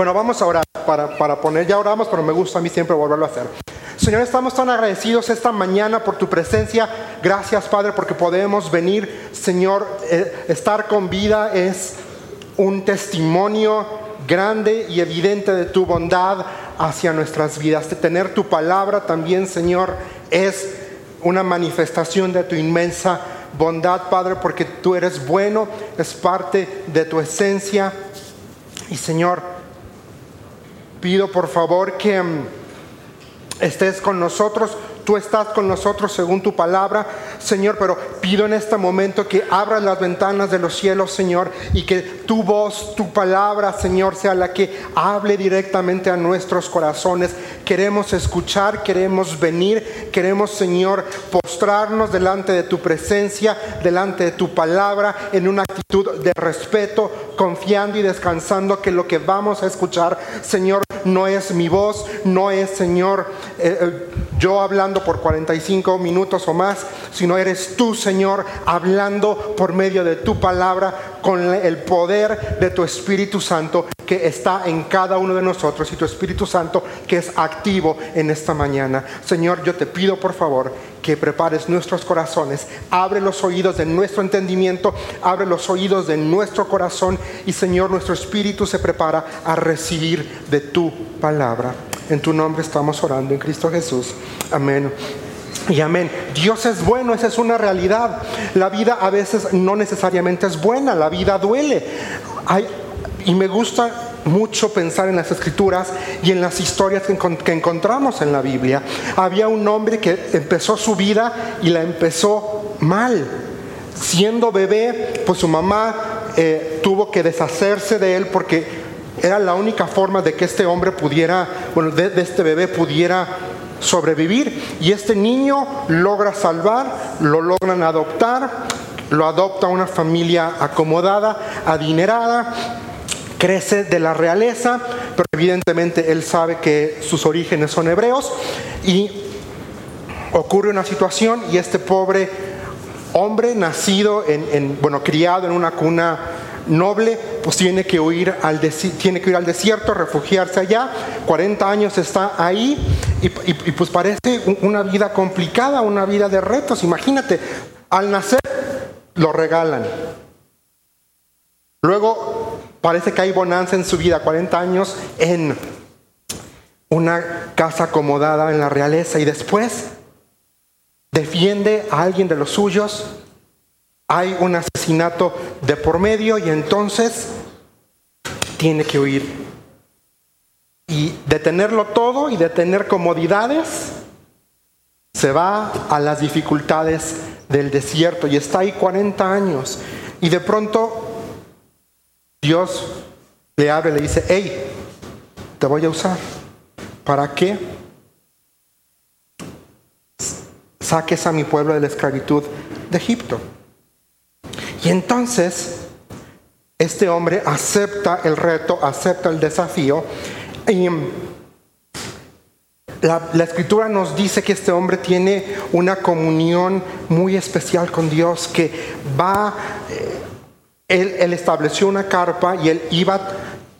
Bueno, vamos a orar para, para poner, ya oramos, pero me gusta a mí siempre volverlo a hacer. Señor, estamos tan agradecidos esta mañana por tu presencia. Gracias, Padre, porque podemos venir. Señor, eh, estar con vida es un testimonio grande y evidente de tu bondad hacia nuestras vidas. De tener tu palabra también, Señor, es una manifestación de tu inmensa bondad, Padre, porque tú eres bueno, es parte de tu esencia. Y Señor, pido por favor que mm, estés con nosotros tú estás con nosotros según tu palabra, Señor, pero pido en este momento que abras las ventanas de los cielos, Señor, y que tu voz, tu palabra, Señor, sea la que hable directamente a nuestros corazones. Queremos escuchar, queremos venir, queremos, Señor, postrarnos delante de tu presencia, delante de tu palabra, en una actitud de respeto, confiando y descansando que lo que vamos a escuchar, Señor, no es mi voz, no es, Señor, eh, eh, yo hablando por 45 minutos o más, sino eres tú, Señor, hablando por medio de tu palabra con el poder de tu Espíritu Santo que está en cada uno de nosotros y tu Espíritu Santo que es activo en esta mañana. Señor, yo te pido por favor que prepares nuestros corazones, abre los oídos de nuestro entendimiento, abre los oídos de nuestro corazón y Señor, nuestro espíritu se prepara a recibir de tu palabra. En tu nombre estamos orando en Cristo Jesús. Amén. Y amén. Dios es bueno, esa es una realidad. La vida a veces no necesariamente es buena, la vida duele. y me gusta mucho pensar en las escrituras y en las historias que, encontramos en la Biblia. Había un hombre que empezó su vida y la empezó mal. Siendo bebé, pues su mamá eh, tuvo que deshacerse de él porque era la única forma de que este hombre pudiera, bueno, de, este bebé pudiera sobrevivir. Y este niño logra salvar, lo logran adoptar, lo adopta una familia acomodada, adinerada, crece de la realeza, pero evidentemente él sabe que sus orígenes son hebreos y ocurre una situación y este pobre hombre nacido en bueno, criado en una cuna noble, pues tiene que huir al, tiene que ir al desierto, refugiarse allá. 40 años está ahí y, pues parece una vida complicada, una vida de retos. Imagínate, al nacer lo regalan. Luego parece que hay bonanza en su vida, 40 años en una casa acomodada en la realeza y después defiende a alguien de los suyos hay un asesinato de por medio y entonces tiene que huir. Y de tenerlo todo y de tener comodidades, se va a las dificultades del desierto y está ahí 40 años. Y de pronto Dios le abre y le dice, hey, te voy a usar. ¿Para qué? Saques a mi pueblo de la esclavitud de Egipto. Y entonces este hombre acepta el reto, acepta el desafío. Y la, escritura nos dice que este hombre tiene una comunión muy especial con Dios, que va, eh, él, él estableció una carpa y él iba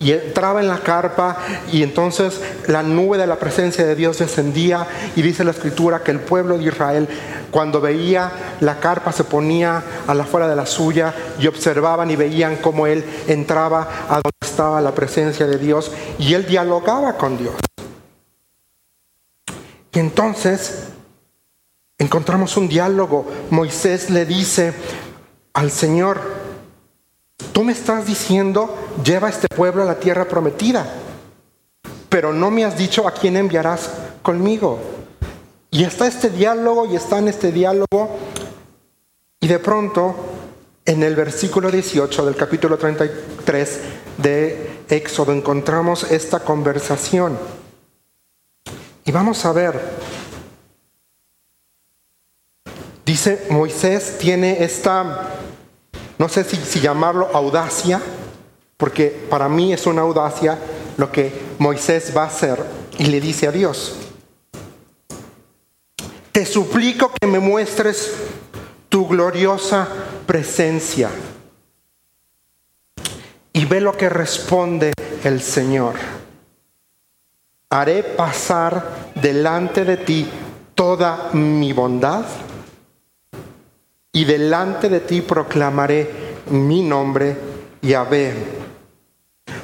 y entraba en la carpa y entonces la nube de la presencia de Dios descendía y dice la escritura que el pueblo de Israel cuando veía la carpa se ponía a la fuera de la suya y observaban y veían cómo él entraba a donde estaba la presencia de Dios y él dialogaba con Dios. Y entonces encontramos un diálogo. Moisés le dice al Señor, tú me estás diciendo, lleva a este pueblo a la tierra prometida, pero no me has dicho a quién enviarás conmigo. Y está este diálogo y está en este diálogo y de pronto en el versículo 18 del capítulo 33 de Éxodo encontramos esta conversación. Y vamos a ver, dice Moisés tiene esta, no sé si, llamarlo audacia, porque para mí es una audacia lo que Moisés va a hacer y le dice a Dios, te suplico que me muestres tu gloriosa presencia. Y ve lo que responde el Señor. Haré pasar delante de ti toda mi bondad y delante de ti proclamaré mi nombre, Yahvé.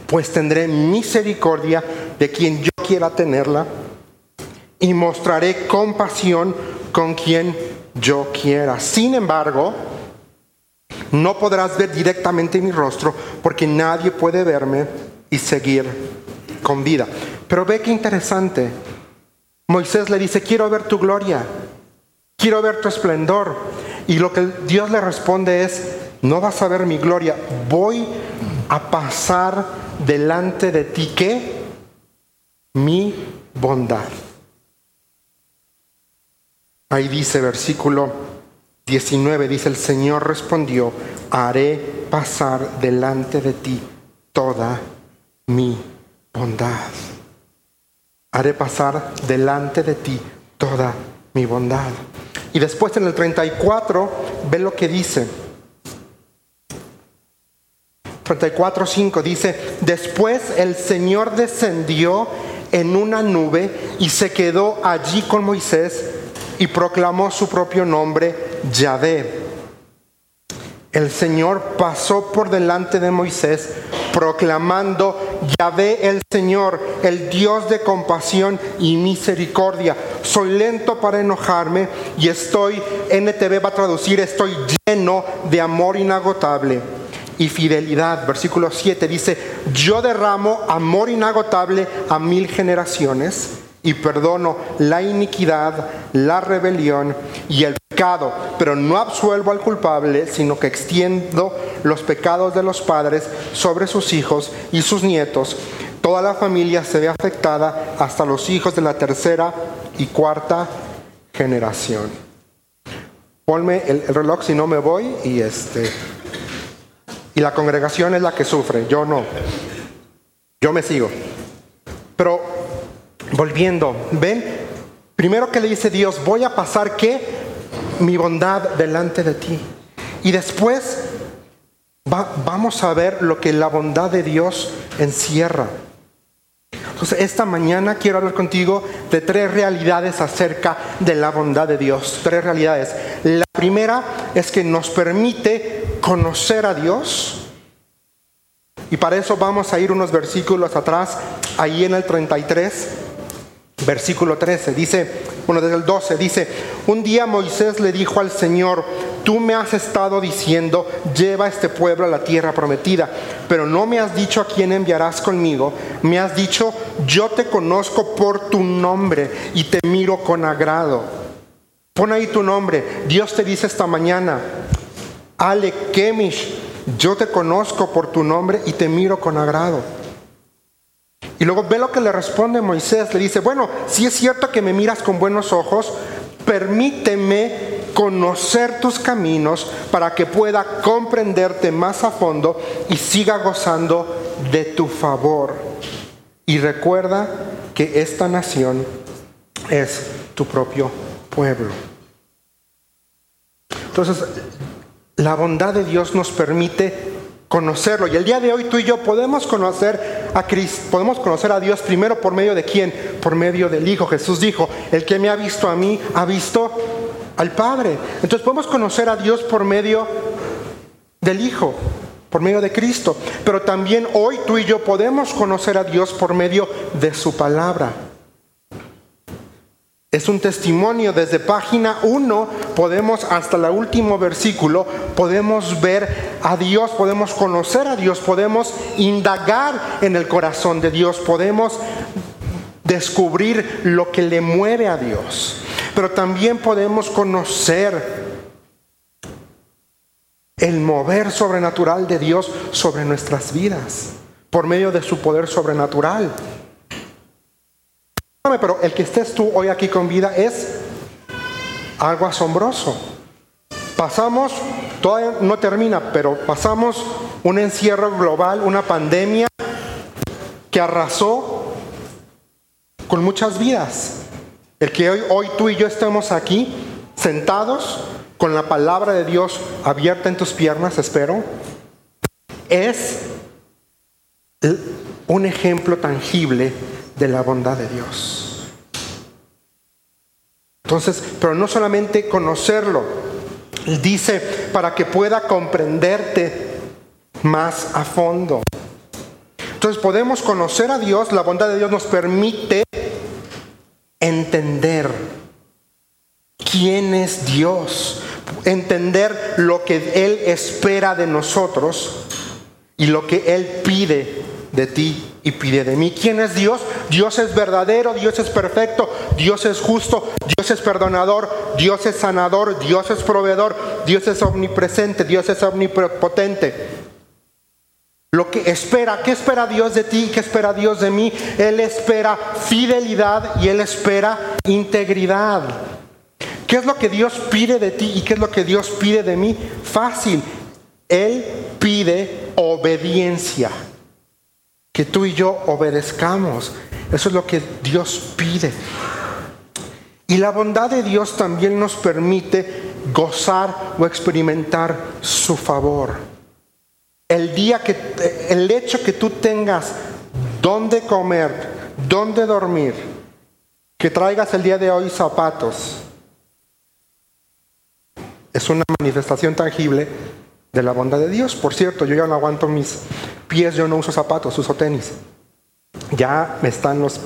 Pues tendré misericordia de quien yo quiera tenerla y mostraré compasión con quien yo quiera. Sin embargo, no podrás ver directamente mi rostro porque nadie puede verme y seguir con vida. Pero ve qué interesante. Moisés le dice, quiero ver tu gloria, quiero ver tu esplendor. Y lo que Dios le responde es, no vas a ver mi gloria, voy a pasar delante de ti que mi bondad. Ahí dice versículo 19, dice el Señor respondió, haré pasar delante de ti toda mi bondad. Haré pasar delante de ti toda mi bondad. Y después en el 34, ve lo que dice. 34.5 dice, después el Señor descendió en una nube y se quedó allí con Moisés y proclamó su propio nombre, Yahvé. El Señor pasó por delante de Moisés proclamando, Yahvé el Señor, el Dios de compasión y misericordia. Soy lento para enojarme y estoy, NTV va a traducir, estoy lleno de amor inagotable y fidelidad. Versículo 7 dice, yo derramo amor inagotable a mil generaciones y perdono la iniquidad, la rebelión y el pecado, pero no absuelvo al culpable, sino que extiendo los pecados de los padres sobre sus hijos y sus nietos. Toda la familia se ve afectada hasta los hijos de la tercera y cuarta generación. Ponme el, el reloj si no me voy y este y la congregación es la que sufre, yo no. Yo me sigo. Pero volviendo, ven, primero que le dice Dios, voy a pasar que mi bondad delante de ti. Y después vamos a ver lo que la bondad de Dios encierra. Entonces, esta mañana quiero hablar contigo de tres realidades acerca de la bondad de Dios. Tres realidades. La primera es que nos permite conocer a Dios. Y para eso vamos a ir unos versículos atrás, ahí en el 33, versículo 13. Dice, bueno, desde el 12, dice, un día Moisés le dijo al Señor, tú me has estado diciendo, lleva este pueblo a la tierra prometida, pero no me has dicho a quién enviarás conmigo, me has dicho, yo te conozco por tu nombre y te miro con agrado. Pon ahí tu nombre. Dios te dice esta mañana, Ale Kemish, yo te conozco por tu nombre y te miro con agrado. Y luego ve lo que le responde Moisés. Le dice, bueno, si es cierto que me miras con buenos ojos, permíteme conocer tus caminos para que pueda comprenderte más a fondo y siga gozando de tu favor. Y recuerda que esta nación es tu propio pueblo. Entonces, la bondad de Dios nos permite conocerlo. Y el día de hoy tú y yo podemos conocer a Cristo, podemos conocer a Dios primero por medio de quién? Por medio del Hijo. Jesús dijo, el que me ha visto a mí, ha visto al Padre. Entonces podemos conocer a Dios por medio del Hijo, por medio de Cristo. Pero también hoy tú y yo podemos conocer a Dios por medio de su palabra. Es un testimonio desde página 1, podemos hasta el último versículo, podemos ver a Dios, podemos conocer a Dios, podemos indagar en el corazón de Dios, podemos descubrir lo que le mueve a Dios, pero también podemos conocer el mover sobrenatural de Dios sobre nuestras vidas por medio de su poder sobrenatural pero el que estés tú hoy aquí con vida es algo asombroso. Pasamos, todavía no termina, pero pasamos un encierro global, una pandemia que arrasó con muchas vidas. El que hoy, tú y yo estemos aquí sentados con la palabra de Dios abierta en tus piernas, espero, es un ejemplo tangible de la bondad de Dios. Entonces, pero no solamente conocerlo, dice para que pueda comprenderte más a fondo. Entonces podemos conocer a Dios, la bondad de Dios nos permite entender quién es Dios, entender lo que Él espera de nosotros y lo que Él pide de ti y pide de mí. ¿Quién es Dios? Dios es verdadero, Dios es perfecto, Dios es justo, Dios es perdonador, Dios es sanador, Dios es proveedor, Dios es omnipresente, Dios es omnipotente. Lo que espera, ¿qué espera Dios de ti? ¿Qué espera Dios de mí? Él espera fidelidad y Él espera integridad. ¿Qué es lo que Dios pide de ti y qué es lo que Dios pide de mí? Fácil. Él pide obediencia. Que tú y yo obedezcamos. Eso es lo que Dios pide. Y la bondad de Dios también nos permite gozar o experimentar su favor. El día que el hecho que tú tengas dónde comer, dónde dormir, que traigas el día de hoy zapatos, es una manifestación tangible de la bondad de Dios. Por cierto, yo ya no aguanto mis pies, yo no uso zapatos, uso tenis. Ya me están los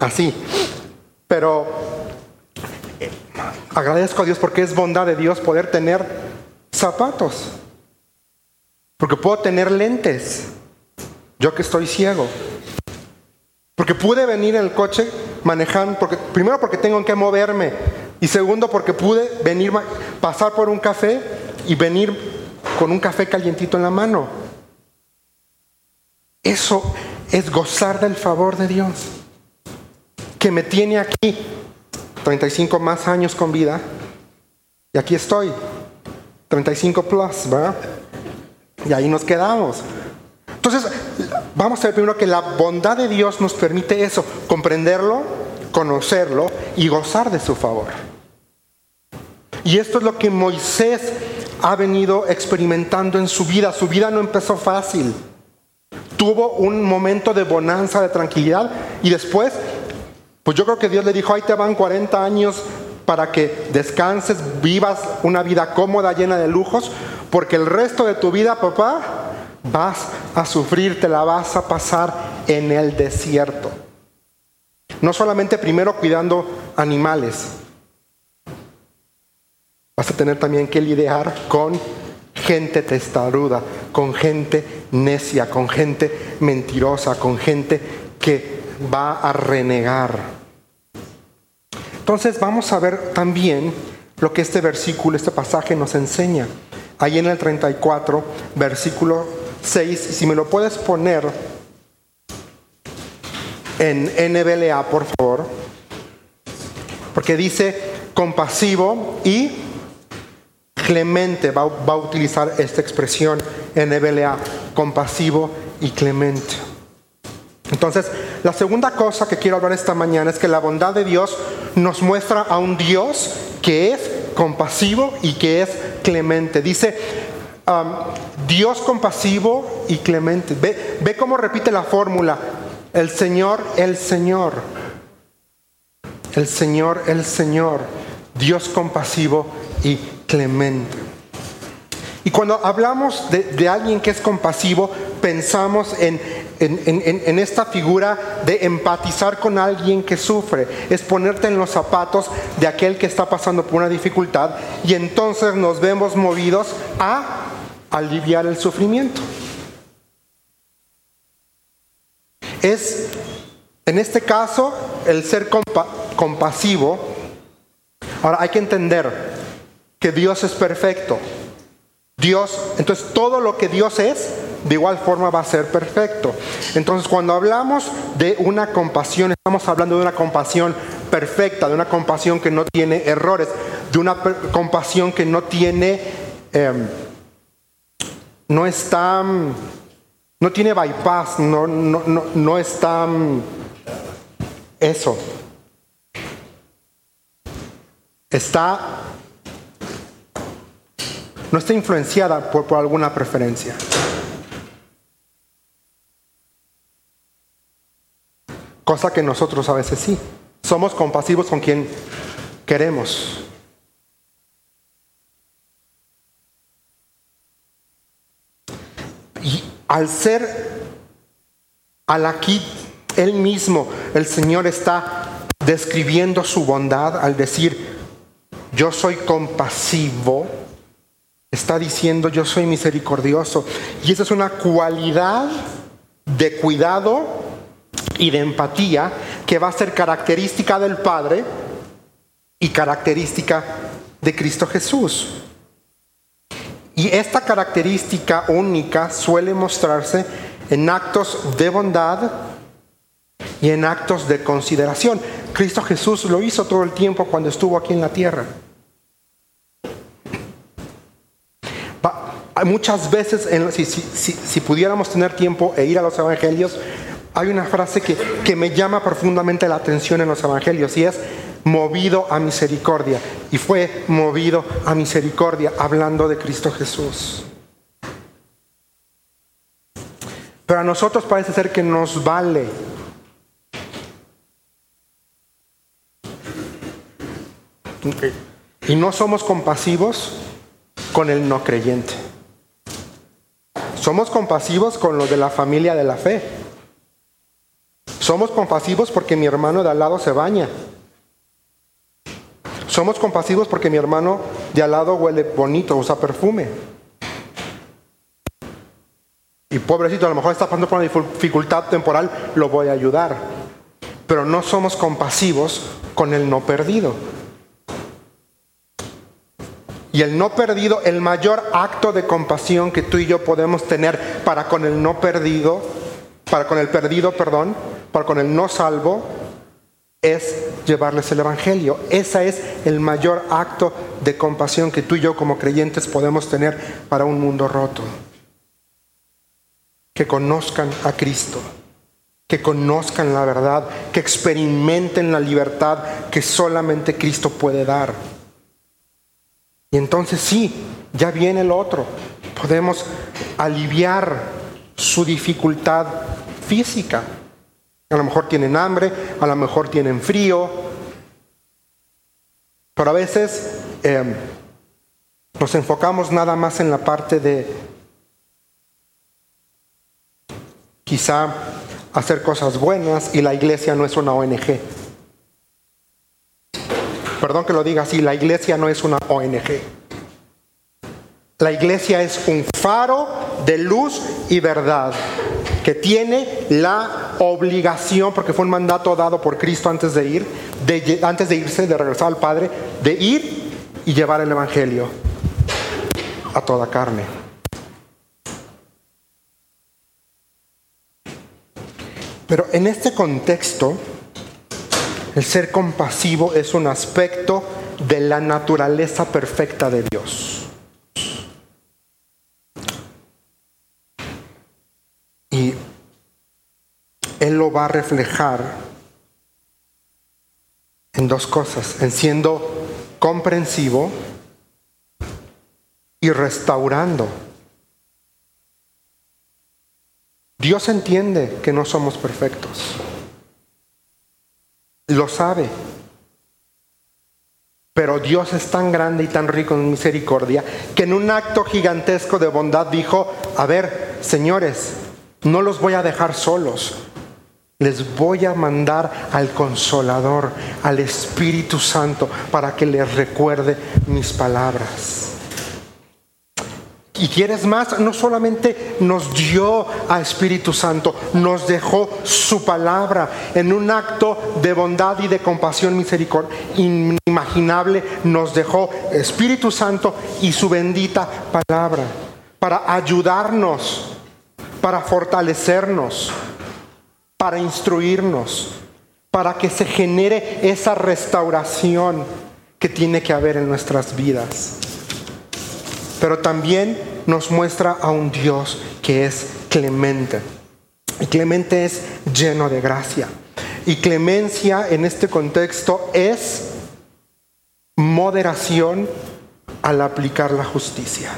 así. Pero eh, agradezco a Dios porque es bondad de Dios poder tener zapatos. Porque puedo tener lentes. Yo que estoy ciego. Porque pude venir en el coche manejando, porque, primero porque tengo que moverme y segundo porque pude venir, pasar por un café y venir con un café calientito en la mano. Eso es gozar del favor de Dios, que me tiene aquí 35 más años con vida y aquí estoy, 35 plus, ¿verdad? Y ahí nos quedamos. Entonces, vamos a ver primero que la bondad de Dios nos permite eso, comprenderlo, conocerlo y gozar de su favor. Y esto es lo que Moisés ha venido experimentando en su vida. Su vida no empezó fácil. Tuvo un momento de bonanza, de tranquilidad y después, pues yo creo que Dios le dijo, ahí te van 40 años para que descanses, vivas una vida cómoda, llena de lujos, porque el resto de tu vida, papá, vas a sufrir, te la vas a pasar en el desierto. No solamente primero cuidando animales, vas a tener también que lidiar con gente testaruda, con gente necia, con gente mentirosa, con gente que va a renegar. Entonces vamos a ver también lo que este versículo, este pasaje nos enseña ahí en el 34, versículo 6, si me lo puedes poner en NBLA, por favor, porque dice compasivo y clemente, va, a utilizar esta expresión NBLA, compasivo y clemente. Entonces, la segunda cosa que quiero hablar esta mañana es que la bondad de Dios nos muestra a un Dios que es compasivo y que es clemente. Dice, um, Dios compasivo y clemente. Ve, ve cómo repite la fórmula. El Señor, el Señor. El Señor, el Señor. Dios compasivo y clemente. Y cuando hablamos de, alguien que es compasivo, pensamos en en, esta figura de empatizar con alguien que sufre, es ponerte en los zapatos de aquel que está pasando por una dificultad y entonces nos vemos movidos a aliviar el sufrimiento. Es, en este caso, el ser compasivo. Ahora hay que entender que Dios es perfecto. Dios, entonces todo lo que Dios es, de igual forma va a ser perfecto. Entonces, cuando hablamos de una compasión, estamos hablando de una compasión perfecta, de una compasión que no tiene errores, de una compasión que no tiene, em, no está, no tiene bypass, no, no, no, no está eso. Está no está influenciada por alguna preferencia. cosa que nosotros a veces sí. Somos compasivos con quien queremos. Y al ser, al aquí, él mismo, el Señor está describiendo su bondad al decir, yo soy compasivo, está diciendo yo soy misericordioso. Y esa es una cualidad de cuidado y de empatía que va a ser característica del Padre y característica de Cristo Jesús. Y esta característica única suele mostrarse en actos de bondad y en actos de consideración. Cristo Jesús lo hizo todo el tiempo cuando estuvo aquí en la tierra. Muchas veces, si, pudiéramos tener tiempo e ir a los evangelios, hay una frase que, que me llama profundamente la atención en los evangelios y es movido a misericordia. Y fue movido a misericordia hablando de Cristo Jesús. Pero a nosotros parece ser que nos vale Y no somos compasivos con el no creyente. Somos compasivos con los de la familia de la fe. Somos compasivos porque mi hermano de al lado se baña. Somos compasivos porque mi hermano de al lado huele bonito, usa perfume. Y pobrecito, a lo mejor está pasando por una dificultad temporal, lo voy a ayudar. Pero no somos compasivos con el no perdido. Y el no perdido, el mayor acto de compasión que tú y yo podemos tener para con el no perdido, para con el perdido, perdón, para con el no salvo, es llevarles el Evangelio. Ese es el mayor acto de compasión que tú y yo como creyentes podemos tener para un mundo roto. Que conozcan a Cristo, que conozcan la verdad, que experimenten la libertad que solamente Cristo puede dar. Y entonces sí, ya viene el otro. Podemos aliviar su dificultad física. A lo mejor tienen hambre, a lo mejor tienen frío. Pero a veces em, nos enfocamos nada más en la parte de quizá hacer cosas buenas y la iglesia no es una ONG. Perdón que lo diga así, la iglesia no es una ONG. La iglesia es un faro de luz y verdad que tiene la obligación, porque fue un mandato dado por Cristo antes de ir, antes de irse, de regresar al Padre, de ir y llevar el Evangelio a toda carne. Pero en este contexto, el ser compasivo es un aspecto de la naturaleza perfecta de Dios. Y Él lo va a reflejar en dos cosas, en siendo comprensivo y restaurando. Dios entiende que no somos perfectos lo sabe. Pero Dios es tan grande y tan rico en misericordia que en un acto gigantesco de bondad dijo, a ver, señores, no los voy a dejar solos. Les voy a mandar al consolador, al Espíritu Santo, para que les recuerde mis palabras. Y quieres más, no solamente nos dio a Espíritu Santo, nos dejó su palabra en un acto de bondad y de compasión misericordia inimaginable, nos dejó Espíritu Santo y su bendita palabra para ayudarnos, para fortalecernos, para instruirnos, para que se genere esa restauración que tiene que haber en nuestras vidas. Pero también nos muestra a un Dios que es clemente. Y clemente es lleno de gracia. Y clemencia en este contexto es moderación al aplicar la justicia.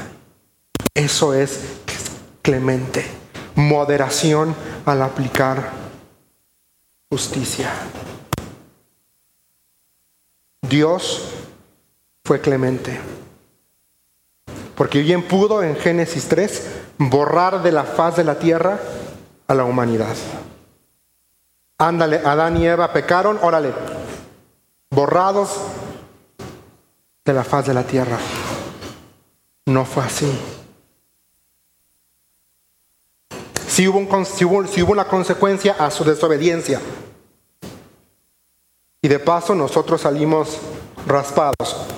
Eso es clemente. Moderación al aplicar justicia. Dios fue clemente. Porque bien pudo en Génesis 3 borrar de la faz de la tierra a la humanidad. Ándale, Adán y Eva pecaron, órale, borrados de la faz de la tierra. No fue así. Si hubo, un, si hubo una consecuencia a su desobediencia. Y de paso nosotros salimos raspados.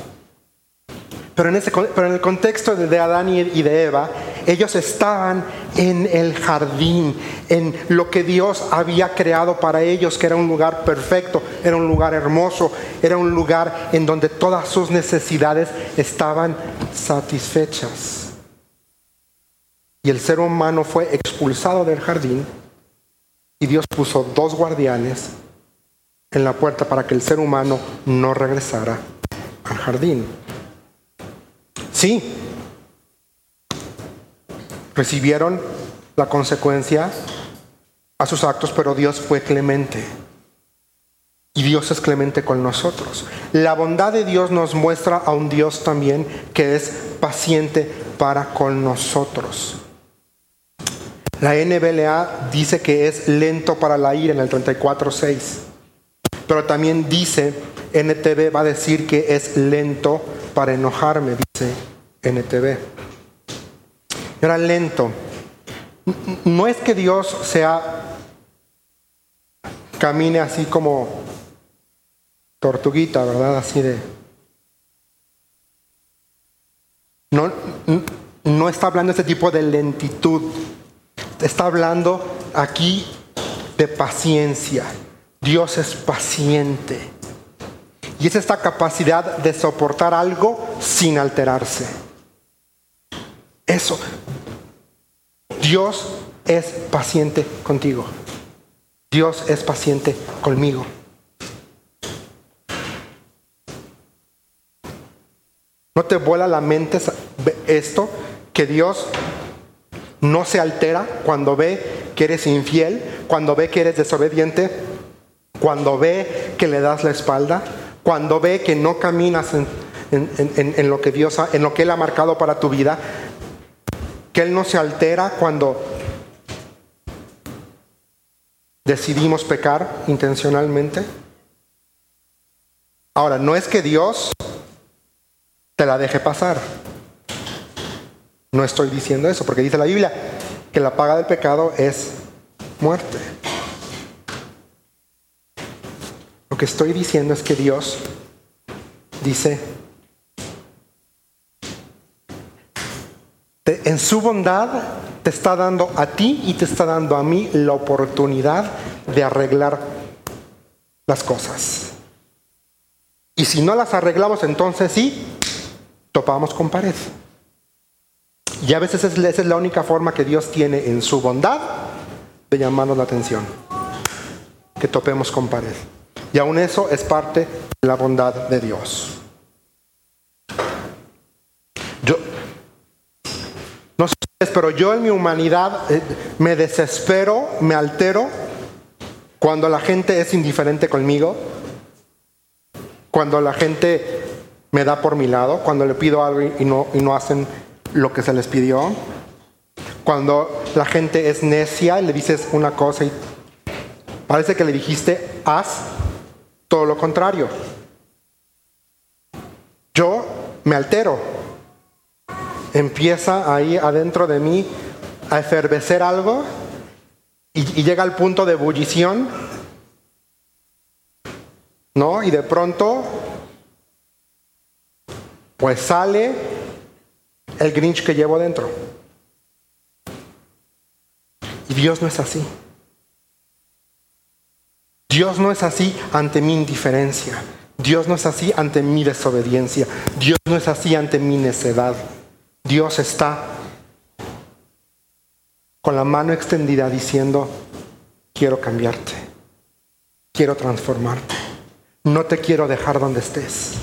Pero en, ese, pero en el contexto de Adán y de Eva, ellos estaban en el jardín, en lo que Dios había creado para ellos, que era un lugar perfecto, era un lugar hermoso, era un lugar en donde todas sus necesidades estaban satisfechas. Y el ser humano fue expulsado del jardín y Dios puso dos guardianes en la puerta para que el ser humano no regresara al jardín. Sí, recibieron la consecuencia a sus actos, pero Dios fue clemente. Y Dios es clemente con nosotros. La bondad de Dios nos muestra a un Dios también que es paciente para con nosotros. La NBLA dice que es lento para la ira en el 34.6, pero también dice, NTV va a decir que es lento para enojarme, dice NTV. Era lento. No es que Dios sea, camine así como tortuguita, ¿verdad? Así de... No, no está hablando este tipo de lentitud está hablando aquí de paciencia. Dios es paciente. Y es esta capacidad de soportar algo sin alterarse. Eso. Dios es paciente contigo. Dios es paciente conmigo. ¿No te vuela la mente esto? Que Dios no se altera cuando ve que eres infiel, cuando ve que eres desobediente, cuando ve que le das la espalda, cuando ve que no caminas en, lo que Dios en lo que Él ha marcado para tu vida, que Él no se altera cuando decidimos pecar intencionalmente. Ahora, no es que Dios te la deje pasar. No estoy diciendo eso, porque dice la Biblia que la paga del pecado es muerte. Lo que estoy diciendo es que Dios dice, en su bondad te está dando a ti y te está dando a mí la oportunidad de arreglar las cosas. Y si no las arreglamos, entonces sí, topamos con pared. Y a veces esa es la única forma que Dios tiene en su bondad de llamarnos la atención. Que topemos con pared. Y aún eso es parte de la bondad de Dios. Yo, no sé, pero yo en mi humanidad eh, me desespero, me altero cuando la gente es indiferente conmigo, cuando la gente me da por mi lado, cuando le pido algo y no, y no hacen lo que se les pidió. Cuando la gente es necia y le dices una cosa y parece que le dijiste, haz todo lo contrario. Yo me altero. Empieza ahí adentro de mí a efervecer algo y, llega al punto de ebullición. ¿No? Y de pronto, pues sale el Grinch que llevo dentro. Y Dios no es así. Dios no es así ante mi indiferencia. Dios no es así ante mi desobediencia. Dios no es así ante mi necedad. Dios está con la mano extendida diciendo, quiero cambiarte, quiero transformarte, no te quiero dejar donde estés,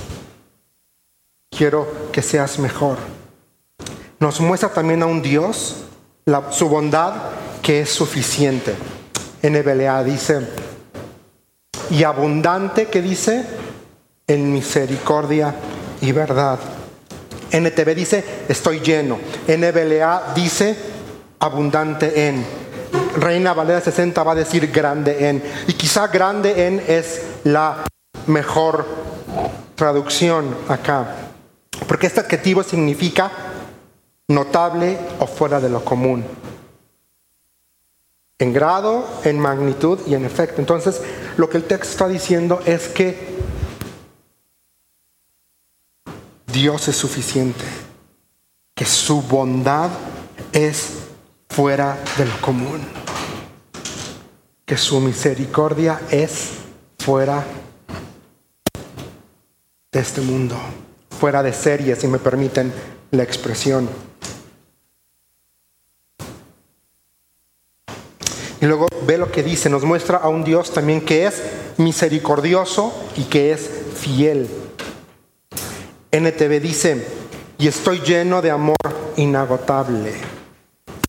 quiero que seas mejor nos muestra también a un Dios, su bondad que es suficiente. NBLA dice, y abundante que dice en misericordia y verdad. NTV dice estoy lleno. NBLA dice abundante en. Reina Valera 60 va a decir grande en. Y quizá grande en es la mejor traducción acá. Porque este adjetivo significa notable o fuera de lo común. En grado, en magnitud y en efecto. Entonces, lo que el texto está diciendo es que Dios es suficiente, que su bondad es fuera de lo común, que su misericordia es fuera de este mundo, fuera de serie, si me permiten la expresión. Y luego ve lo que dice, nos muestra a un Dios también que es misericordioso y que es fiel. NTV dice, y estoy lleno de amor inagotable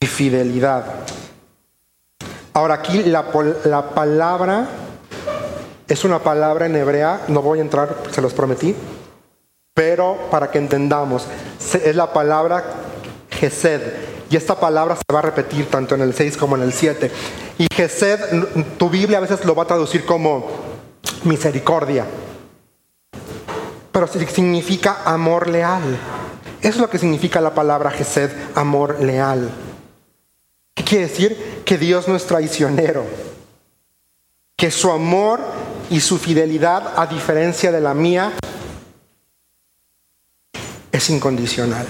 y fidelidad. Ahora aquí la, la palabra es una palabra en hebrea, no voy a entrar, se los prometí, pero para que entendamos, es la palabra Gesed. Y esta palabra se va a repetir tanto en el 6 como en el 7. Y Gesed, tu Biblia a veces lo va a traducir como misericordia, pero significa amor leal. Eso es lo que significa la palabra Gesed, amor leal. ¿Qué quiere decir? Que Dios no es traicionero, que su amor y su fidelidad, a diferencia de la mía, es incondicional.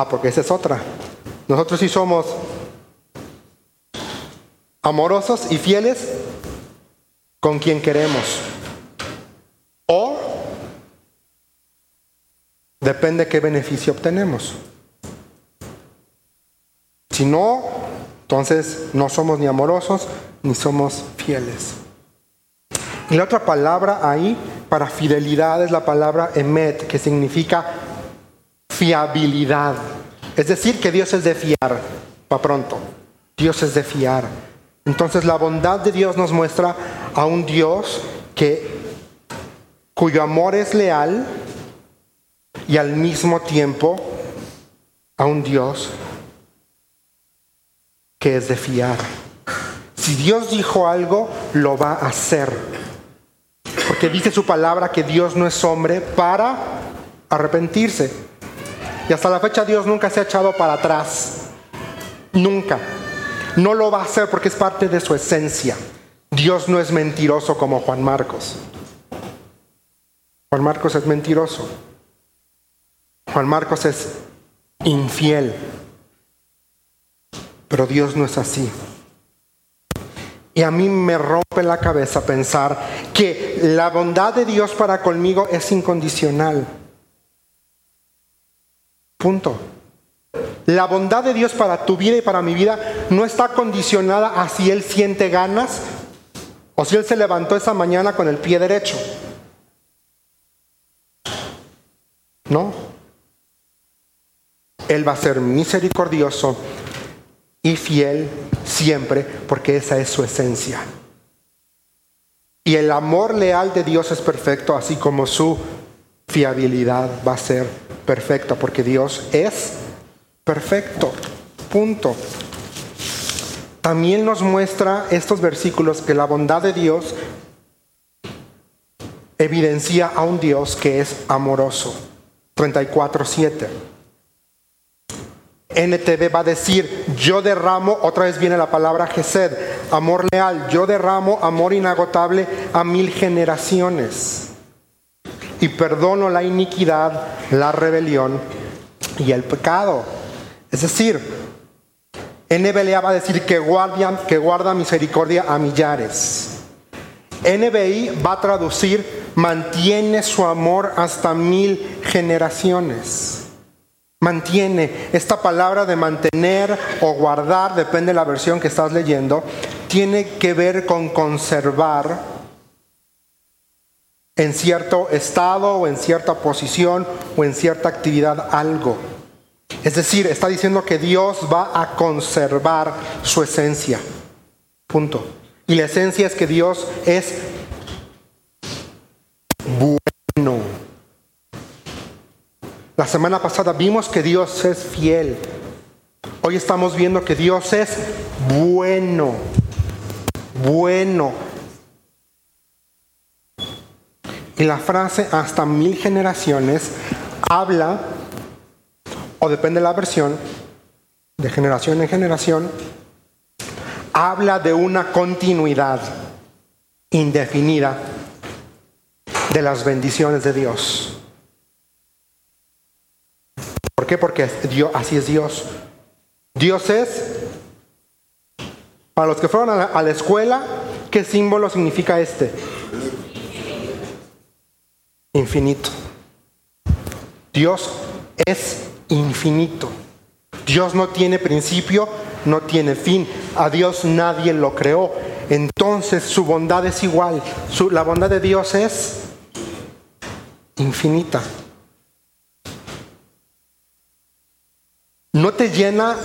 Ah, porque esa es otra. Nosotros sí somos amorosos y fieles con quien queremos. O depende qué beneficio obtenemos. Si no, entonces no somos ni amorosos ni somos fieles. Y la otra palabra ahí para fidelidad es la palabra emet, que significa fiabilidad. Es decir, que Dios es de fiar, para pronto. Dios es de fiar. Entonces la bondad de Dios nos muestra a un Dios que cuyo amor es leal y al mismo tiempo a un Dios que es de fiar. Si Dios dijo algo, lo va a hacer. Porque dice su palabra que Dios no es hombre para arrepentirse. Y hasta la fecha Dios nunca se ha echado para atrás. Nunca. No lo va a hacer porque es parte de su esencia. Dios no es mentiroso como Juan Marcos. Juan Marcos es mentiroso. Juan Marcos es infiel. Pero Dios no es así. Y a mí me rompe la cabeza pensar que la bondad de Dios para conmigo es incondicional. Punto. La bondad de Dios para tu vida y para mi vida no está condicionada a si Él siente ganas o si Él se levantó esa mañana con el pie derecho. No. Él va a ser misericordioso y fiel siempre porque esa es su esencia. Y el amor leal de Dios es perfecto, así como su fiabilidad va a ser perfecta, porque Dios es perfecto. Punto. También nos muestra estos versículos que la bondad de Dios evidencia a un Dios que es amoroso. 34.7. NTV va a decir, yo derramo, otra vez viene la palabra Gesed, amor leal, yo derramo amor inagotable a mil generaciones y perdono la iniquidad, la rebelión y el pecado. Es decir, NBLA va a decir que guarda, que guarda misericordia a millares. NBI va a traducir mantiene su amor hasta mil generaciones. Mantiene. Esta palabra de mantener o guardar, depende de la versión que estás leyendo, tiene que ver con conservar en cierto estado o en cierta posición o en cierta actividad algo. Es decir, está diciendo que Dios va a conservar su esencia. Punto. Y la esencia es que Dios es bueno. La semana pasada vimos que Dios es fiel. Hoy estamos viendo que Dios es bueno. Bueno. Y la frase hasta mil generaciones habla, o depende de la versión, de generación en generación, habla de una continuidad indefinida de las bendiciones de Dios. ¿Por qué? Porque Dios, así es Dios. Dios es, para los que fueron a la, a la escuela, ¿qué símbolo significa este? Infinito. Dios es infinito. Dios no tiene principio, no tiene fin. A Dios nadie lo creó. Entonces su bondad es igual. Su- la bondad de Dios es infinita. ¿No te llena,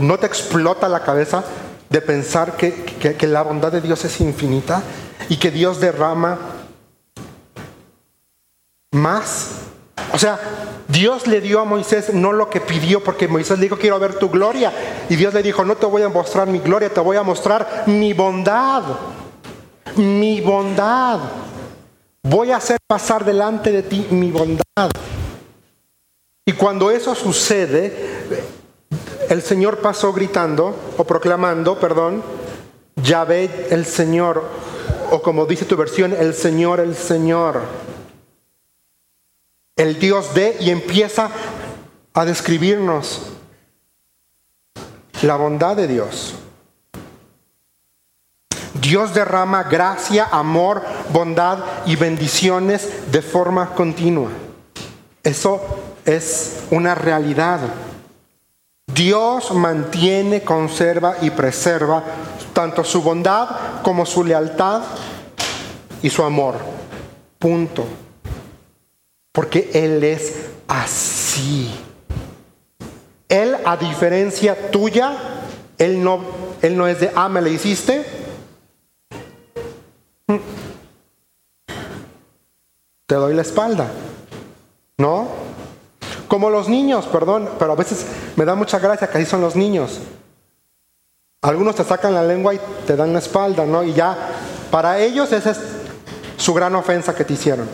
no te explota la cabeza de pensar que la bondad de Dios es infinita y que Dios derrama más? O sea, Dios le dio a Moisés no lo que pidió, porque Moisés le dijo, quiero ver tu gloria. Y Dios le dijo, no te voy a mostrar mi gloria, te voy a mostrar mi bondad. Mi bondad. Voy a hacer pasar delante de ti mi bondad. Y cuando eso sucede, el Señor pasó gritando o proclamando, perdón, Yahvé el Señor, o como dice tu versión, el Señor el Señor. El Dios de y empieza a describirnos la bondad de Dios. Dios derrama gracia, amor, bondad y bendiciones de forma continua. Eso es una realidad. Dios mantiene, conserva y preserva tanto su bondad como su lealtad y su amor. Punto. Porque Él es así. Él, a diferencia tuya, Él no, él no es de, ah, me le hiciste. Te doy la espalda. ¿No? Como los niños, perdón, pero a veces me da mucha gracia que así son los niños. Algunos te sacan la lengua y te dan la espalda, ¿no? Y ya, para ellos esa es su gran ofensa que te hicieron.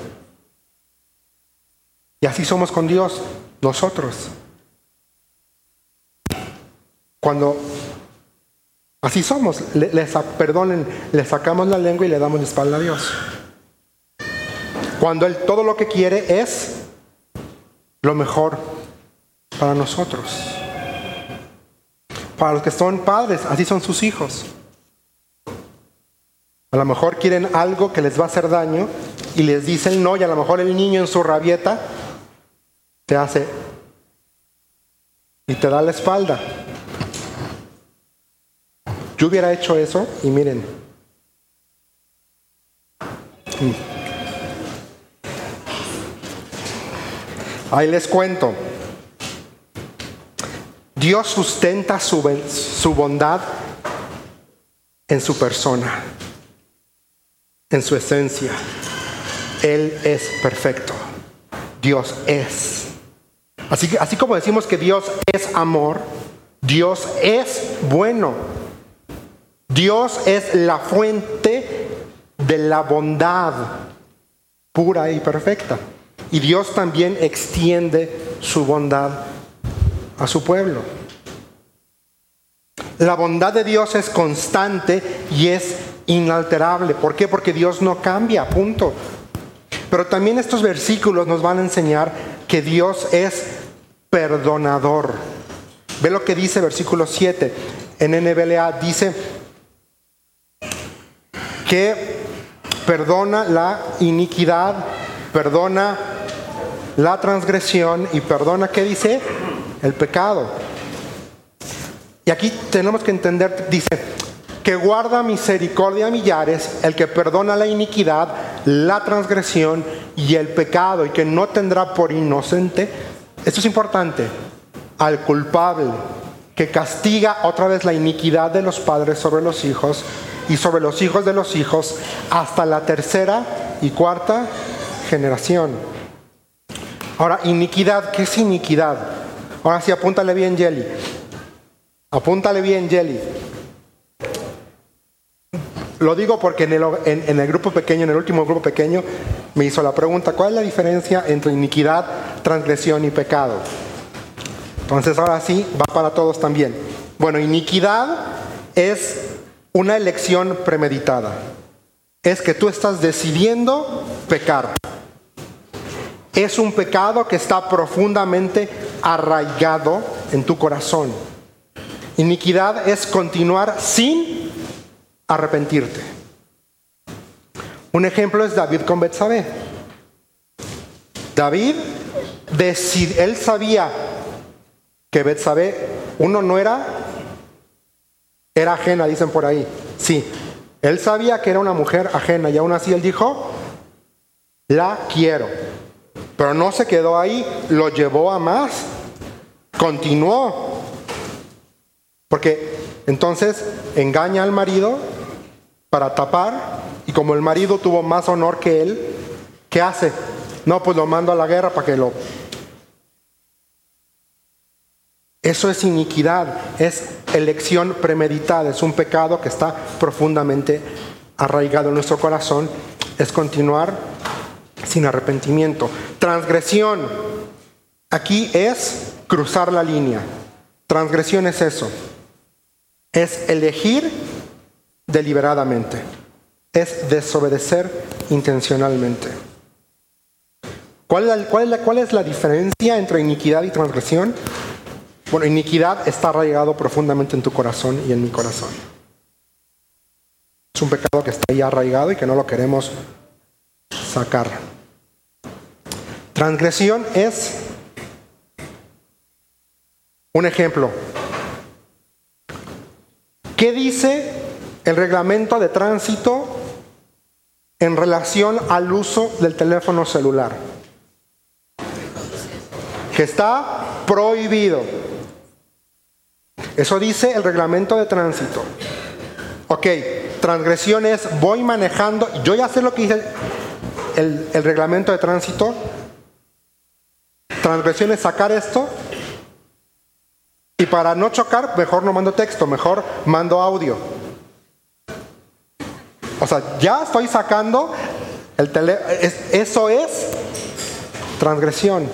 Y así somos con Dios, nosotros. Cuando así somos, le, perdonen, le sacamos la lengua y le damos la espalda a Dios. Cuando Él todo lo que quiere es lo mejor para nosotros. Para los que son padres, así son sus hijos. A lo mejor quieren algo que les va a hacer daño y les dicen no y a lo mejor el niño en su rabieta te hace y te da la espalda. Yo hubiera hecho eso y miren. Ahí les cuento. Dios sustenta su, su bondad en su persona, en su esencia. Él es perfecto. Dios es. Así, que, así como decimos que Dios es amor, Dios es bueno. Dios es la fuente de la bondad pura y perfecta. Y Dios también extiende su bondad a su pueblo. La bondad de Dios es constante y es inalterable. ¿Por qué? Porque Dios no cambia, punto. Pero también estos versículos nos van a enseñar que Dios es perdonador. Ve lo que dice versículo 7 en NBLA. Dice que perdona la iniquidad, perdona la transgresión y perdona, ¿qué dice? El pecado. Y aquí tenemos que entender, dice, que guarda misericordia a millares, el que perdona la iniquidad, la transgresión y el pecado, y que no tendrá por inocente, esto es importante, al culpable. que castiga otra vez la iniquidad de los padres sobre los hijos y sobre los hijos de los hijos hasta la tercera y cuarta generación. Ahora, iniquidad, ¿qué es iniquidad? Ahora sí, apúntale bien, Jelly. Apúntale bien, Jelly. Lo digo porque en el, grupo pequeño, en el último grupo pequeño, me hizo la pregunta, ¿cuál es la diferencia entre iniquidad, transgresión y pecado? Entonces ahora sí, va para todos también. Bueno, iniquidad es una elección premeditada. Es que tú estás decidiendo pecar. Es un pecado que está profundamente arraigado en tu corazón. Iniquidad es continuar sin arrepentirte. Un ejemplo es David con Betsabé. David, él sabía que Betsabé, uno no era, era ajena, dicen por ahí. Sí, él sabía que era una mujer ajena y aún así él dijo, la quiero. Pero no se quedó ahí, lo llevó a más, continuó. Porque entonces engaña al marido para tapar y como el marido tuvo más honor que él, ¿qué hace? No, pues lo mando a la guerra para que lo Eso es iniquidad, es elección premeditada, es un pecado que está profundamente arraigado en nuestro corazón, es continuar sin arrepentimiento. Transgresión, aquí es cruzar la línea. Transgresión es eso, es elegir deliberadamente, es desobedecer intencionalmente. ¿Cuál es, la, cuál, es la, ¿Cuál es la diferencia entre iniquidad y transgresión? Bueno, iniquidad está arraigado profundamente en tu corazón y en mi corazón. Es un pecado que está ahí arraigado y que no lo queremos sacar. Transgresión es un ejemplo. ¿Qué dice el reglamento de tránsito en relación al uso del teléfono celular? Que está prohibido. Eso dice el reglamento de tránsito. Ok, transgresión es voy manejando, yo ya sé lo que dice el, el reglamento de tránsito. Transgresión es sacar esto y para no chocar, mejor no mando texto, mejor mando audio. O sea, ya estoy sacando el teléfono. Eso es transgresión.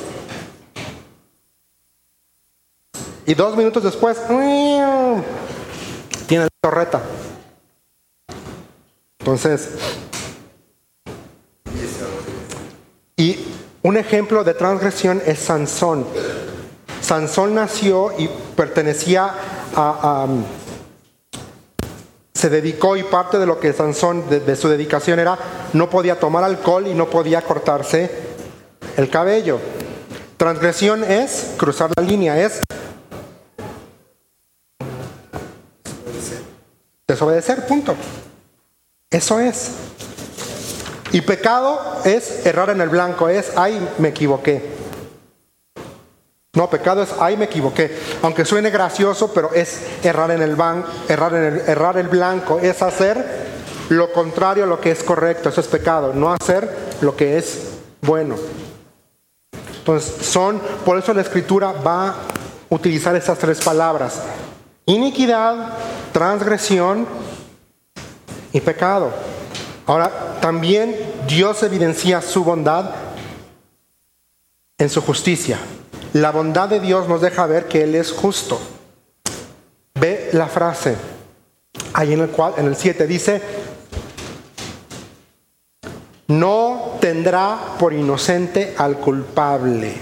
Y dos minutos después, tiene la torreta. Entonces, y un ejemplo de transgresión es Sansón. Sansón nació y pertenecía a, se dedicó y parte de lo que Sansón, de su dedicación era, no podía tomar alcohol y no podía cortarse el cabello. Transgresión es cruzar la línea, es Desobedecer, punto. Eso es. Y pecado es errar en el blanco, es, ay, me equivoqué. No, pecado es, ay, me equivoqué. Aunque suene gracioso, pero es errar en el, ban, errar en el, errar el blanco, es hacer lo contrario a lo que es correcto, eso es pecado, no hacer lo que es bueno. Entonces, son, por eso la escritura va a utilizar esas tres palabras. Iniquidad, transgresión y pecado. Ahora, también Dios evidencia su bondad en su justicia. La bondad de Dios nos deja ver que Él es justo. Ve la frase, ahí en el, cual, en el 7 dice, no tendrá por inocente al culpable.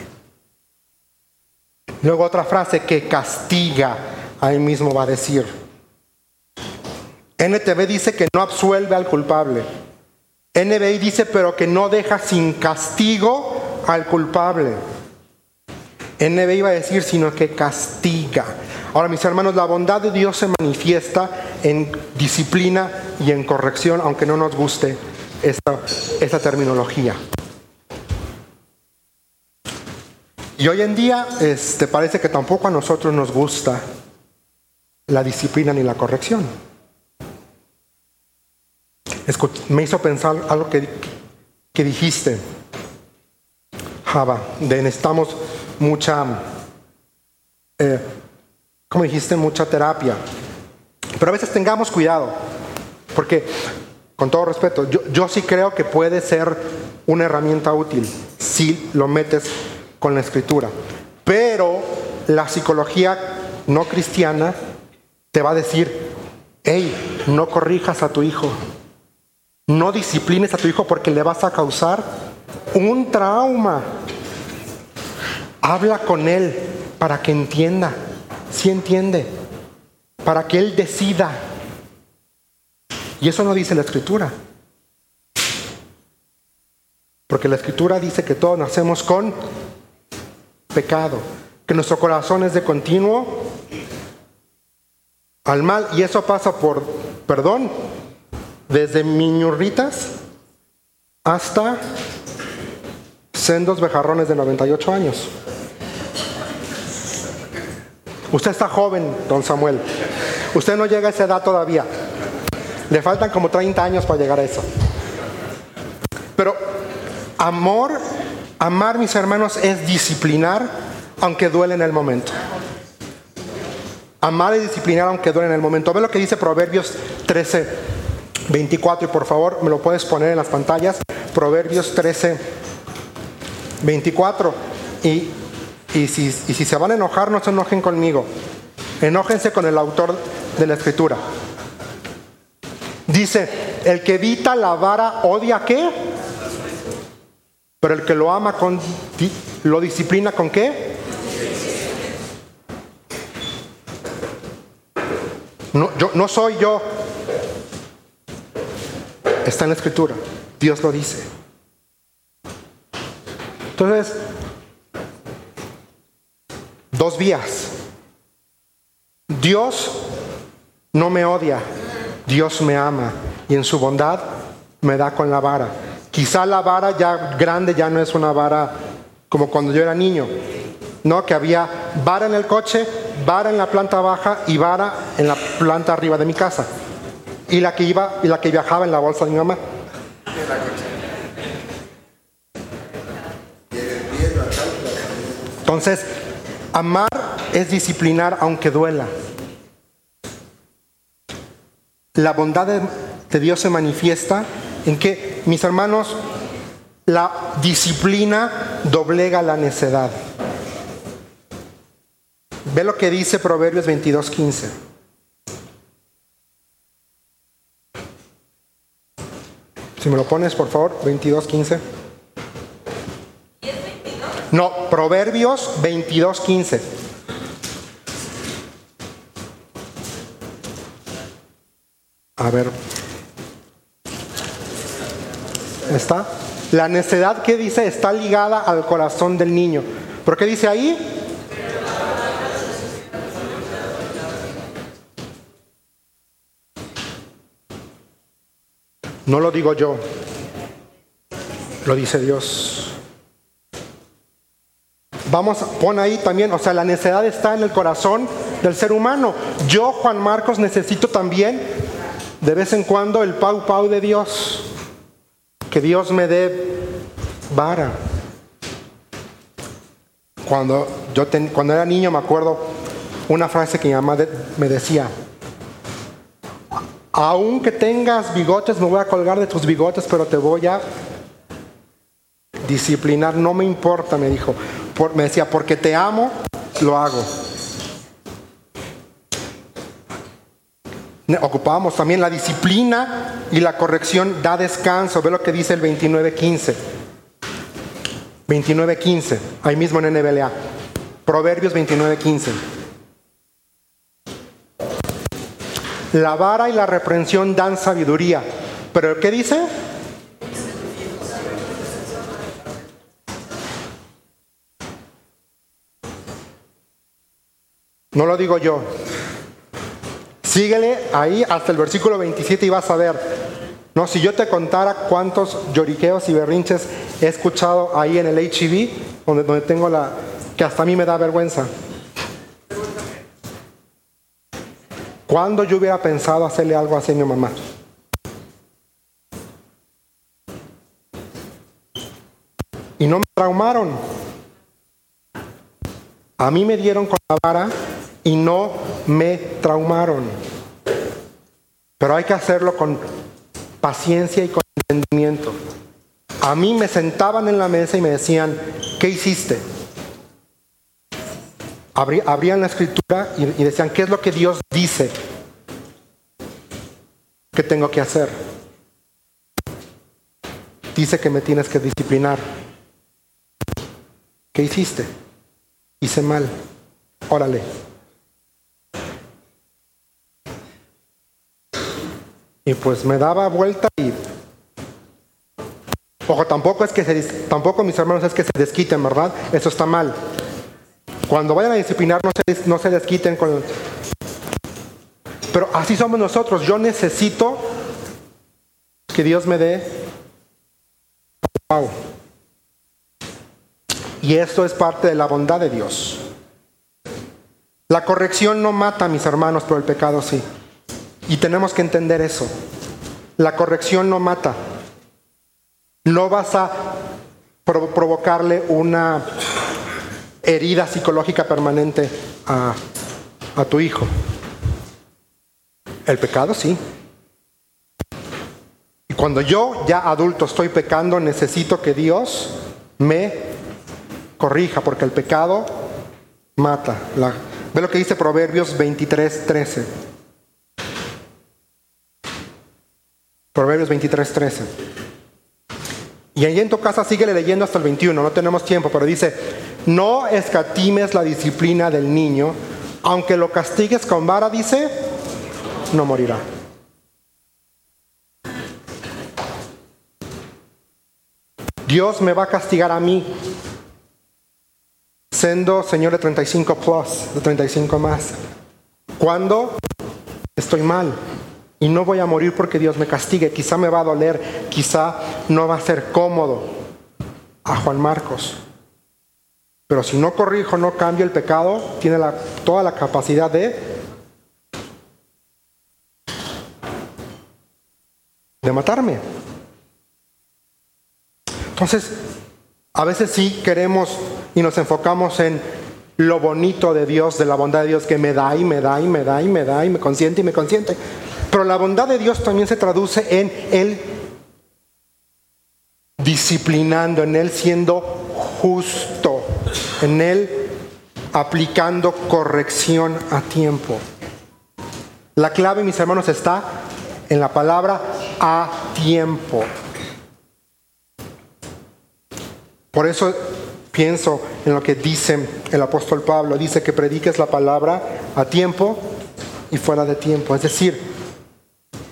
Luego otra frase que castiga, ahí mismo va a decir, NTV dice que no absuelve al culpable. NBI dice pero que no deja sin castigo al culpable. NBI va a decir sino que castiga. Ahora mis hermanos, la bondad de Dios se manifiesta en disciplina y en corrección, aunque no nos guste esta, terminología. Y hoy en día este, parece que tampoco a nosotros nos gusta la disciplina ni la corrección. me hizo pensar algo que, que dijiste, Java, de necesitamos mucha, eh, como dijiste, mucha terapia. Pero a veces tengamos cuidado, porque, con todo respeto, yo, yo sí creo que puede ser una herramienta útil si lo metes con la escritura. Pero la psicología no cristiana te va a decir, hey, no corrijas a tu hijo, no disciplines a tu hijo porque le vas a causar un trauma. Habla con él para que entienda, si entiende, para que él decida. Y eso no dice la escritura. Porque la escritura dice que todos nacemos con pecado, que nuestro corazón es de continuo al mal y eso pasa por, perdón, desde miñurritas hasta sendos bejarrones de 98 años. Usted está joven, don Samuel. Usted no llega a esa edad todavía. Le faltan como 30 años para llegar a eso. Pero amor, amar mis hermanos es disciplinar aunque duele en el momento. Amar y disciplinar aunque duele en el momento. Ve lo que dice Proverbios 13, 24 y por favor me lo puedes poner en las pantallas. Proverbios 13, 24. Y, y, si, y si se van a enojar, no se enojen conmigo. Enójense con el autor de la escritura. Dice, el que evita la vara odia qué? Pero el que lo ama con, lo disciplina con qué? No, yo, no soy yo. Está en la escritura. Dios lo dice. Entonces, dos vías. Dios no me odia, Dios me ama y en su bondad me da con la vara. Quizá la vara ya grande ya no es una vara como cuando yo era niño, ¿no? Que había vara en el coche, vara en la planta baja y vara en la planta arriba de mi casa. Y la que iba y la que viajaba en la bolsa de mi mamá. Entonces, amar es disciplinar aunque duela. La bondad de, Dios se manifiesta en que, mis hermanos, la disciplina doblega la necedad. Ve lo que dice Proverbios 22:15. Si me lo pones, por favor, 22:15. No, Proverbios 22:15. A ver. ¿Está? La necedad que dice está ligada al corazón del niño. ¿Por qué dice ahí? No lo digo yo, lo dice Dios. Vamos, pon ahí también, o sea, la necedad está en el corazón del ser humano. Yo, Juan Marcos, necesito también de vez en cuando el pau pau de Dios. Que Dios me dé vara. Cuando yo cuando era niño me acuerdo una frase que mi mamá me decía, aunque tengas bigotes, me voy a colgar de tus bigotes, pero te voy a disciplinar, no me importa, me dijo. Me decía, porque te amo, lo hago. Ocupábamos también la disciplina y la corrección da descanso. Ve lo que dice el 29.15. 29.15, ahí mismo en NBLA. Proverbios 29.15. La vara y la reprensión dan sabiduría. ¿Pero qué dice? No lo digo yo. Síguele ahí hasta el versículo 27 y vas a ver. No, si yo te contara cuántos lloriqueos y berrinches he escuchado ahí en el HIV, donde, donde tengo la. que hasta a mí me da vergüenza. ¿Cuándo yo hubiera pensado hacerle algo así a mi mamá? Y no me traumaron. A mí me dieron con la vara y no me traumaron. Pero hay que hacerlo con paciencia y con entendimiento. A mí me sentaban en la mesa y me decían, ¿qué hiciste? abrían la escritura y, decían, ¿qué es lo que Dios dice que tengo que hacer? Dice que me tienes que disciplinar. ¿Qué hiciste? Hice mal. Órale. Y pues me daba vuelta y... Ojo, tampoco es que se, tampoco mis hermanos es que se desquiten, ¿verdad? Eso está mal. Cuando vayan a disciplinar, no se, no se desquiten con... Pero así somos nosotros. Yo necesito que Dios me dé... Y esto es parte de la bondad de Dios. La corrección no mata, mis hermanos, pero el pecado sí. Y tenemos que entender eso. La corrección no mata. No vas a provocarle una herida psicológica permanente a, tu hijo. El pecado sí. Y cuando yo ya adulto estoy pecando, necesito que Dios me corrija, porque el pecado mata. ve lo que dice Proverbios 23, 13. Proverbios 23, 13. Y ahí en tu casa sigue leyendo hasta el 21, no tenemos tiempo, pero dice, no escatimes la disciplina del niño, aunque lo castigues con vara, dice, no morirá. Dios me va a castigar a mí, siendo Señor de 35 plus, de 35 más. Cuando estoy mal y no voy a morir porque Dios me castigue, quizá me va a doler, quizá no va a ser cómodo a Juan Marcos. Pero si no corrijo, no cambio el pecado, tiene toda la capacidad de, de matarme. Entonces, a veces sí queremos y nos enfocamos en lo bonito de Dios, de la bondad de Dios que me da y me da y me da y me da y me consiente y me consiente. Pero la bondad de Dios también se traduce en Él disciplinando, en Él siendo justo en Él aplicando corrección a tiempo. La clave, mis hermanos, está en la palabra a tiempo. Por eso pienso en lo que dice el apóstol Pablo. Dice que prediques la palabra a tiempo y fuera de tiempo. Es decir,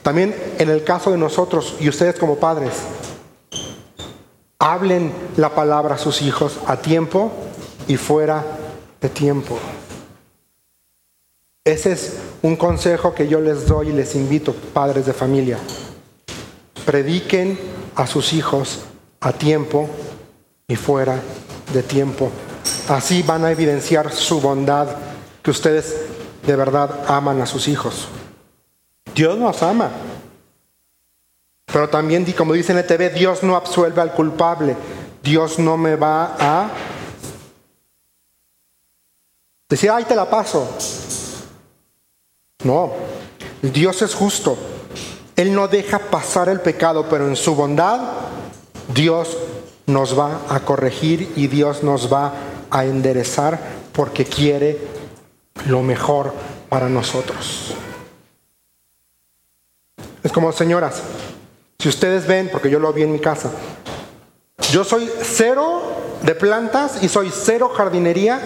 también en el caso de nosotros y ustedes como padres, hablen la palabra a sus hijos a tiempo y fuera de tiempo. Ese es un consejo que yo les doy y les invito, padres de familia. Prediquen a sus hijos a tiempo y fuera de tiempo. Así van a evidenciar su bondad, que ustedes de verdad aman a sus hijos. Dios nos ama. Pero también, como dice en TV, Dios no absuelve al culpable. Dios no me va a Decía, ay, te la paso. No, Dios es justo. Él no deja pasar el pecado, pero en su bondad Dios nos va a corregir y Dios nos va a enderezar porque quiere lo mejor para nosotros. Es como, señoras, si ustedes ven, porque yo lo vi en mi casa, yo soy cero de plantas y soy cero jardinería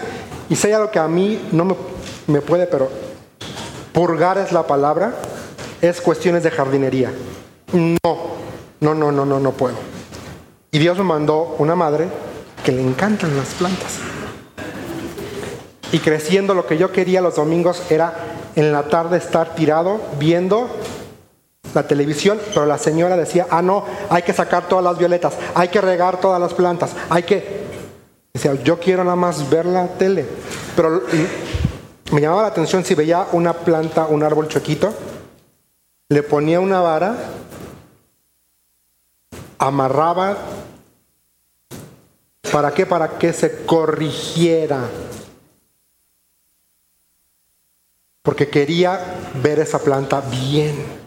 y hay algo que a mí no me, puede, pero purgar es la palabra, es cuestiones de jardinería. No, no, no, no, no, no puedo. Y Dios me mandó una madre que le encantan las plantas. Y creciendo lo que yo quería los domingos era en la tarde estar tirado viendo la televisión, pero la señora decía, ah, no, hay que sacar todas las violetas, hay que regar todas las plantas, hay que... Decía, yo quiero nada más ver la tele. Pero me llamaba la atención si veía una planta, un árbol choquito, le ponía una vara, amarraba, ¿para qué? Para que se corrigiera. Porque quería ver esa planta bien.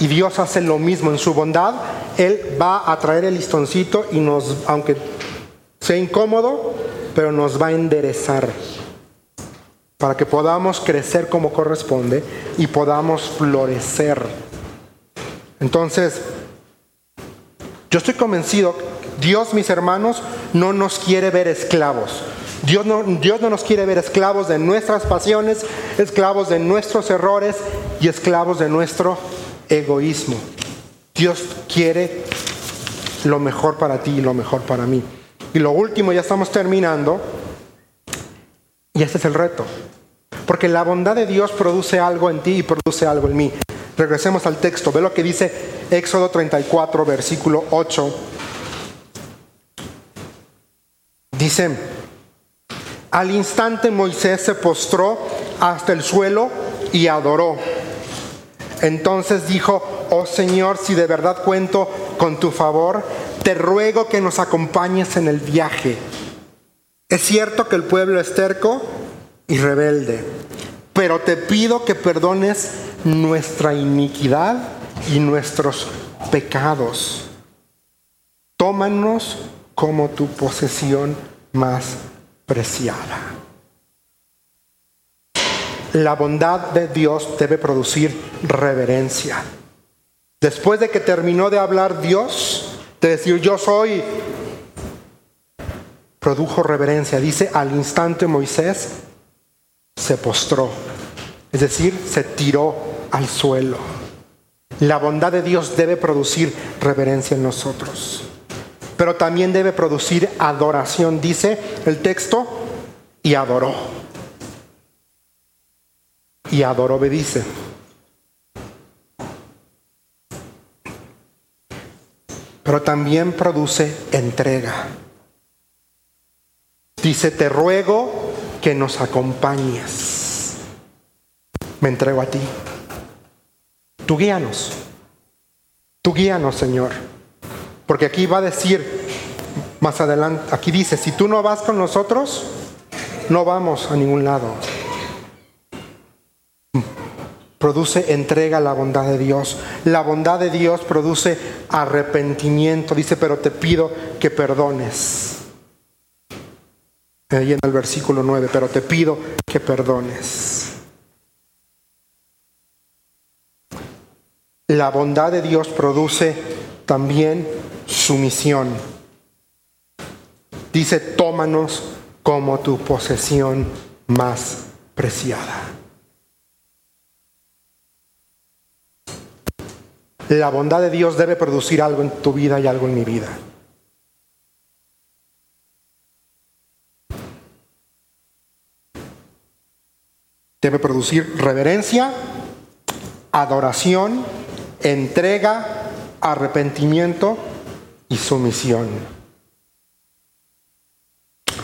Y Dios hace lo mismo en su bondad. Él va a traer el listoncito y nos, aunque sea incómodo, pero nos va a enderezar para que podamos crecer como corresponde y podamos florecer. Entonces, yo estoy convencido, Dios, mis hermanos, no nos quiere ver esclavos. Dios no, Dios no nos quiere ver esclavos de nuestras pasiones, esclavos de nuestros errores y esclavos de nuestro egoísmo. Dios quiere lo mejor para ti y lo mejor para mí. Y lo último, ya estamos terminando, y este es el reto. Porque la bondad de Dios produce algo en ti y produce algo en mí. Regresemos al texto. Ve lo que dice Éxodo 34, versículo 8. Dice, al instante Moisés se postró hasta el suelo y adoró. Entonces dijo, oh Señor, si de verdad cuento con tu favor, te ruego que nos acompañes en el viaje es cierto que el pueblo es terco y rebelde, pero te pido que perdones nuestra iniquidad y nuestros pecados. Tómanos como tu posesión más preciada. La bondad de Dios debe producir reverencia. Después de que terminó de hablar Dios, de decir yo soy produjo reverencia. Dice, al instante Moisés se postró, es decir, se tiró al suelo. La bondad de Dios debe producir reverencia en nosotros, pero también debe producir adoración, dice el texto, y adoró. Y adoró, me dice. Pero también produce entrega. Dice, te ruego que nos acompañes. Me entrego a ti. Tú guíanos. Tú guíanos, Señor. Porque aquí va a decir, más adelante, aquí dice, si tú no vas con nosotros, no vamos a ningún lado. Produce entrega a la bondad de Dios. La bondad de Dios produce arrepentimiento. Dice, pero te pido que perdones ahí en el versículo 9, pero te pido que perdones. La bondad de Dios produce también sumisión. Dice, tómanos como tu posesión más preciada. La bondad de Dios debe producir algo en tu vida y algo en mi vida. debe producir reverencia, adoración, entrega, arrepentimiento y sumisión.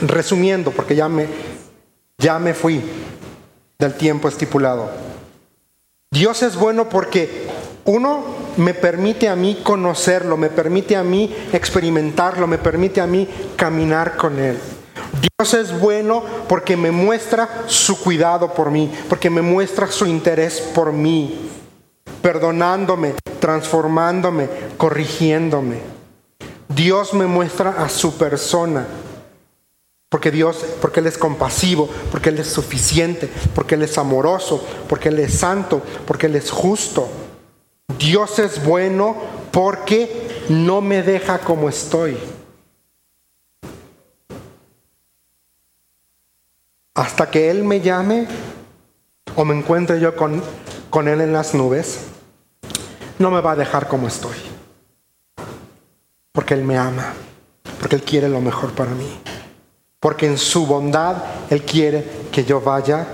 Resumiendo, porque ya me, ya me fui del tiempo estipulado. Dios es bueno porque uno me permite a mí conocerlo, me permite a mí experimentarlo, me permite a mí caminar con Él. Dios es bueno porque me muestra su cuidado por mí, porque me muestra su interés por mí, perdonándome, transformándome, corrigiéndome. Dios me muestra a su persona, porque Dios, porque Él es compasivo, porque Él es suficiente, porque Él es amoroso, porque Él es santo, porque Él es justo. Dios es bueno porque no me deja como estoy. hasta que Él me llame o me encuentre yo con, con Él en las nubes, no me va a dejar como estoy. Porque Él me ama, porque Él quiere lo mejor para mí. Porque en su bondad Él quiere que yo vaya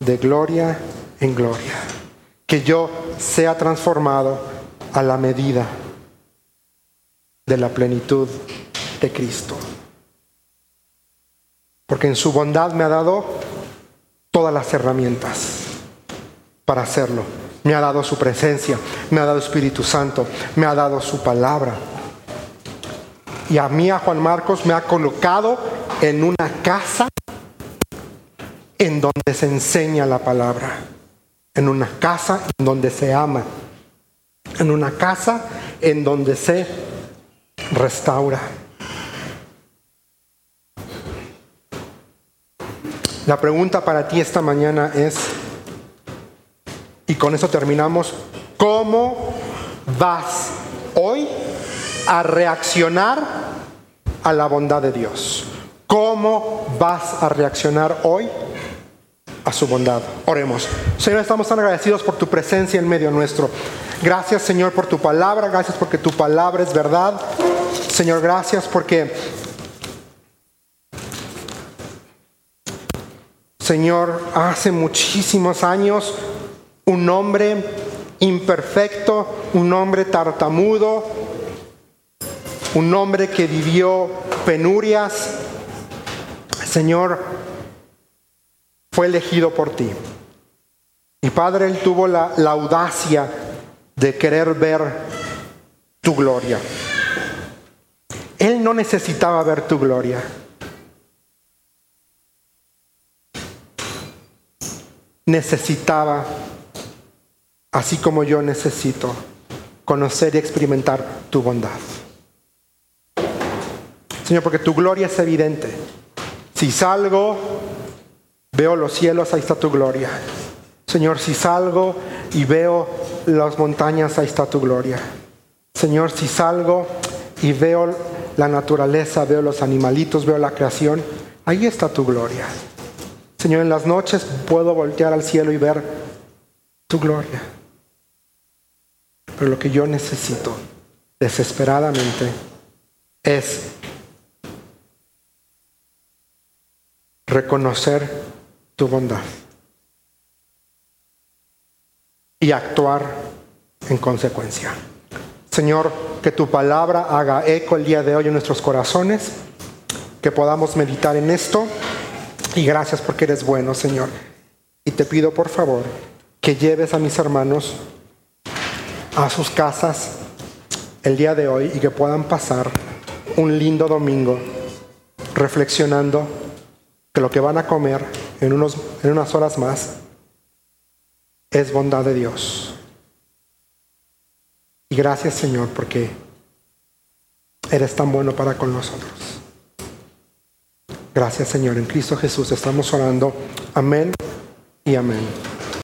de gloria en gloria. Que yo sea transformado a la medida de la plenitud de Cristo porque en su bondad me ha dado todas las herramientas para hacerlo. Me ha dado su presencia, me ha dado Espíritu Santo, me ha dado su palabra. Y a mí, a Juan Marcos, me ha colocado en una casa en donde se enseña la palabra, en una casa en donde se ama, en una casa en donde se restaura. La pregunta para ti esta mañana es, y con eso terminamos, ¿cómo vas hoy a reaccionar a la bondad de Dios? ¿Cómo vas a reaccionar hoy a su bondad? Oremos. Señor, estamos tan agradecidos por tu presencia en medio nuestro. Gracias, Señor, por tu palabra. Gracias porque tu palabra es verdad. Señor, gracias porque Señor, hace muchísimos años un hombre imperfecto, un hombre tartamudo, un hombre que vivió penurias, Señor, fue elegido por ti. Y Padre, Él tuvo la, la audacia de querer ver tu gloria. Él no necesitaba ver tu gloria. necesitaba, así como yo necesito, conocer y experimentar tu bondad. Señor, porque tu gloria es evidente. Si salgo, veo los cielos, ahí está tu gloria. Señor, si salgo y veo las montañas, ahí está tu gloria. Señor, si salgo y veo la naturaleza, veo los animalitos, veo la creación, ahí está tu gloria. Señor, en las noches puedo voltear al cielo y ver tu gloria. Pero lo que yo necesito desesperadamente es reconocer tu bondad y actuar en consecuencia. Señor, que tu palabra haga eco el día de hoy en nuestros corazones, que podamos meditar en esto y gracias porque eres bueno, Señor. Y te pido, por favor, que lleves a mis hermanos a sus casas el día de hoy y que puedan pasar un lindo domingo reflexionando que lo que van a comer en, unos, en unas horas más es bondad de Dios. Y gracias Señor porque eres tan bueno para con nosotros. Gracias Señor, en Cristo Jesús estamos orando. Amén y amén.